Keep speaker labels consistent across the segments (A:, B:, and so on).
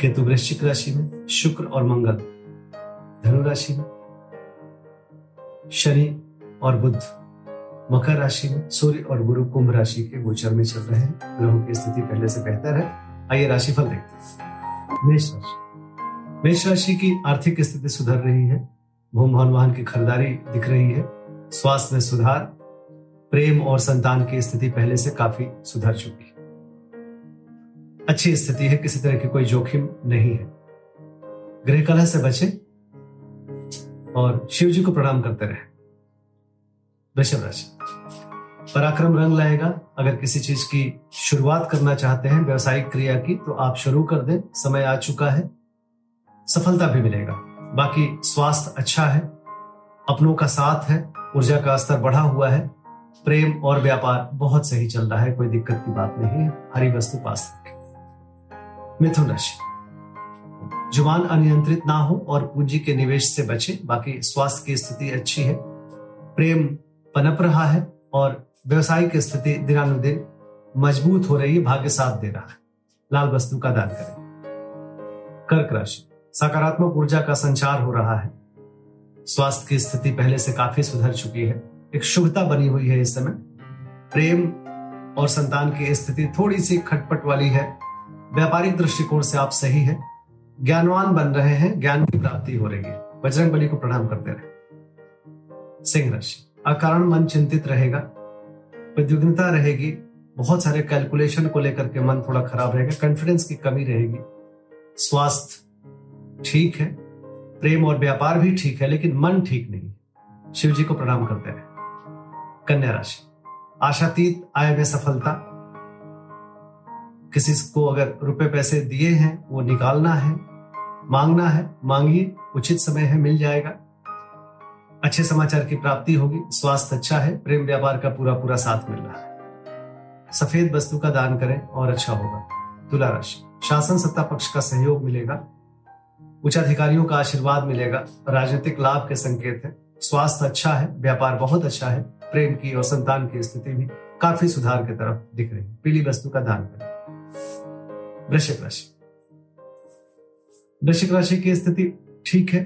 A: केतु वृश्चिक राशि में, शुक्र और मंगल, धनु राशि में, शनि और बुद्ध मकर राशि में, सूर्य और गुरु कुंभ राशि के गोचर में चल रहे हैं। ग्रहों की स्थिति पहले से बेहतर है। आइए राशिफल देखते हैं। मेष राशि। मेष राशि की आर्थिक स्थिति सुधर रही है। भूम भवन वाहन की खरीदारी दिख रही है। स्वास्थ्य में सुधार, प्रेम और संतान की स्थिति पहले से काफ़ी सुधर चुकी है। अच्छी स्थिति है, किसी तरह की कोई जोखिम नहीं है। गृह कलह से बचे और शिव जी को प्रणाम करते रहे। वृषभ राशि। पराक्रम रंग लाएगा। अगर किसी चीज़ की शुरुआत करना चाहते हैं, व्यवसायिक क्रिया की तो आप शुरू कर दें। समय आ चुका है। सफलता भी मिलेगा। बाकी स्वास्थ्य अच्छा है। अपनों का साथ है। ऊर्जा का स्तर बढ़ा हुआ है। प्रेम और व्यापार बहुत सही चल रहा है। कोई दिक्कत की बात नहीं है। हरी वस्तु पास रखें। मिथुन राशि। ज़ुबान अनियंत्रित ना हो और पूंजी के निवेश से बचे, बाकी स्वास्थ्य की स्थिति अच्छी है। प्रेम पनप रहा है और व्यवसायिक स्थिति दिनानुदिन मज़बूत हो रही है, भाग्य साथ दे रहा है। लाल वस्तु का दान करें। कर्क राशि, सकारात्मक ऊर्जा का संचार हो रहा है। स्वास्थ्य की स्थिति पहले से काफ़ी सुधर चुकी है। एक शुभता बनी हुई है इस समय। प्रेम और संतान की स्थिति थोड़ी सी खटपट वाली है। व्यापारिक दृष्टिकोण से आप सही है, ज्ञानवान बन रहे हैं, ज्ञान की प्राप्ति हो रही है। बजरंग बली को प्रणाम करते रहे। सिंह राशि, अकारण मन चिंतित रहेगा, उद्विग्नता रहेगी, बहुत सारे कैलकुलेशन को लेकर के मन थोड़ा खराब रहेगा कॉन्फिडेंस की कमी रहेगी। स्वास्थ्य ठीक है, प्रेम और व्यापार भी ठीक है, लेकिन मन ठीक नहीं शिव जी को प्रणाम करते रहे। कन्या राशि, आशातीत, आय में सफलता किसी को अगर रुपए पैसे दिए हैं, वो निकालना है, मांगना है, मांगिए, उचित समय है, मिल जाएगा। अच्छे समाचार की प्राप्ति होगी, स्वास्थ्य अच्छा है, प्रेम व्यापार का पूरा पूरा साथ मिल रहा है। सफ़ेद वस्तु का दान करें और अच्छा होगा। तुला राशि। शासन सत्ता पक्ष का सहयोग मिलेगा। उच्चाधिकारियों का आशीर्वाद मिलेगा। राजनीतिक लाभ के संकेत है। स्वास्थ्य अच्छा है, व्यापार बहुत अच्छा है, प्रेम की और संतान की स्थिति भी काफ़ी सुधार की तरफ़ दिख रही पीली वस्तु का दान करें। वृश्चिक राशि। वृश्चिक राशि की स्थिति ठीक है,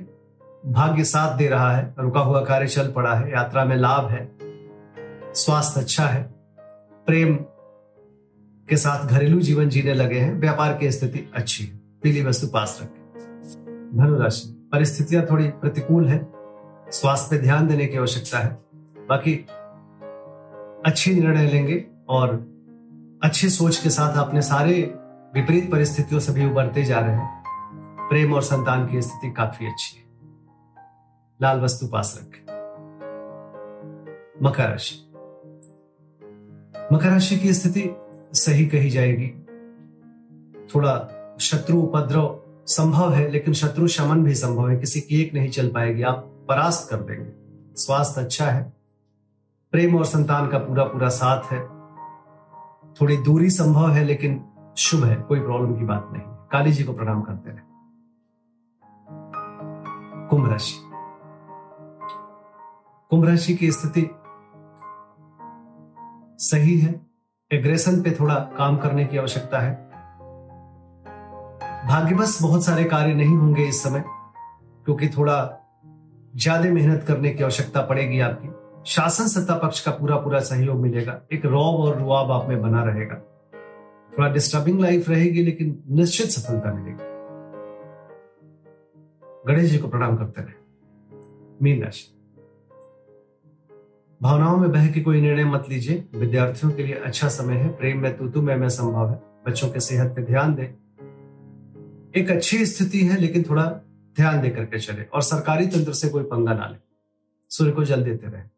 A: भाग्य साथ दे रहा है, रुका हुआ कार्य चल पड़ा है, यात्रा में लाभ है, स्वास्थ्य अच्छा है, प्रेम के साथ घरेलू जीवन जीने लगे हैं, व्यापार की स्थिति अच्छी है, पीली वस्तु पास रखें। धनुराशि परिस्थितियाँ थोड़ी प्रतिकूल है, स्वास्थ्य पे ध्यान देने की आवश्यकता है, बाकी अच्छी निर्णय लेंगे और अच्छी सोच के साथ अपने सारे विपरीत परिस्थितियों से भी उबरते जा रहे हैं। प्रेम और संतान की स्थिति काफ़ी अच्छी है। लाल वस्तु पास रखें। मकर राशि। मकर राशि की स्थिति सही कही जाएगी। थोड़ा शत्रु उपद्रव संभव है, लेकिन शत्रु शमन भी संभव है। किसी की एक नहीं चल पाएगी। आप परास्त कर देंगे। स्वास्थ्य अच्छा है। प्रेम और संतान का पूरा पूरा साथ है। थोड़ी दूरी संभव है, लेकिन शुभ है, कोई प्रॉब्लम की बात नहीं। काली जी को प्रणाम करते रहे। कुंभ राशि। कुंभ राशि की स्थिति सही है। एग्रेशन पे थोड़ा काम करने की आवश्यकता है। भाग्यवश बहुत सारे कार्य नहीं होंगे इस समय, क्योंकि थोड़ा ज़्यादा मेहनत करने की आवश्यकता पड़ेगी आपकी। शासन सत्ता पक्ष का पूरा पूरा सहयोग मिलेगा। एक रौब और रुआब आप में बना रहेगा। थोड़ा डिस्टर्बिंग लाइफ रहेगी लेकिन निश्चित सफलता मिलेगी। गणेश जी को प्रणाम करते रहे। मीन राशि। भावनाओं में बह के कोई निर्णय मत लीजिए। विद्यार्थियों के लिए अच्छा समय है। प्रेम में तू में, में संभव है। बच्चों के सेहत पे ध्यान दें। एक अच्छी स्थिति है लेकिन थोड़ा ध्यान दे करके चले और सरकारी तंत्र से कोई पंगा ना ले। सूर्य को जल देते रहे।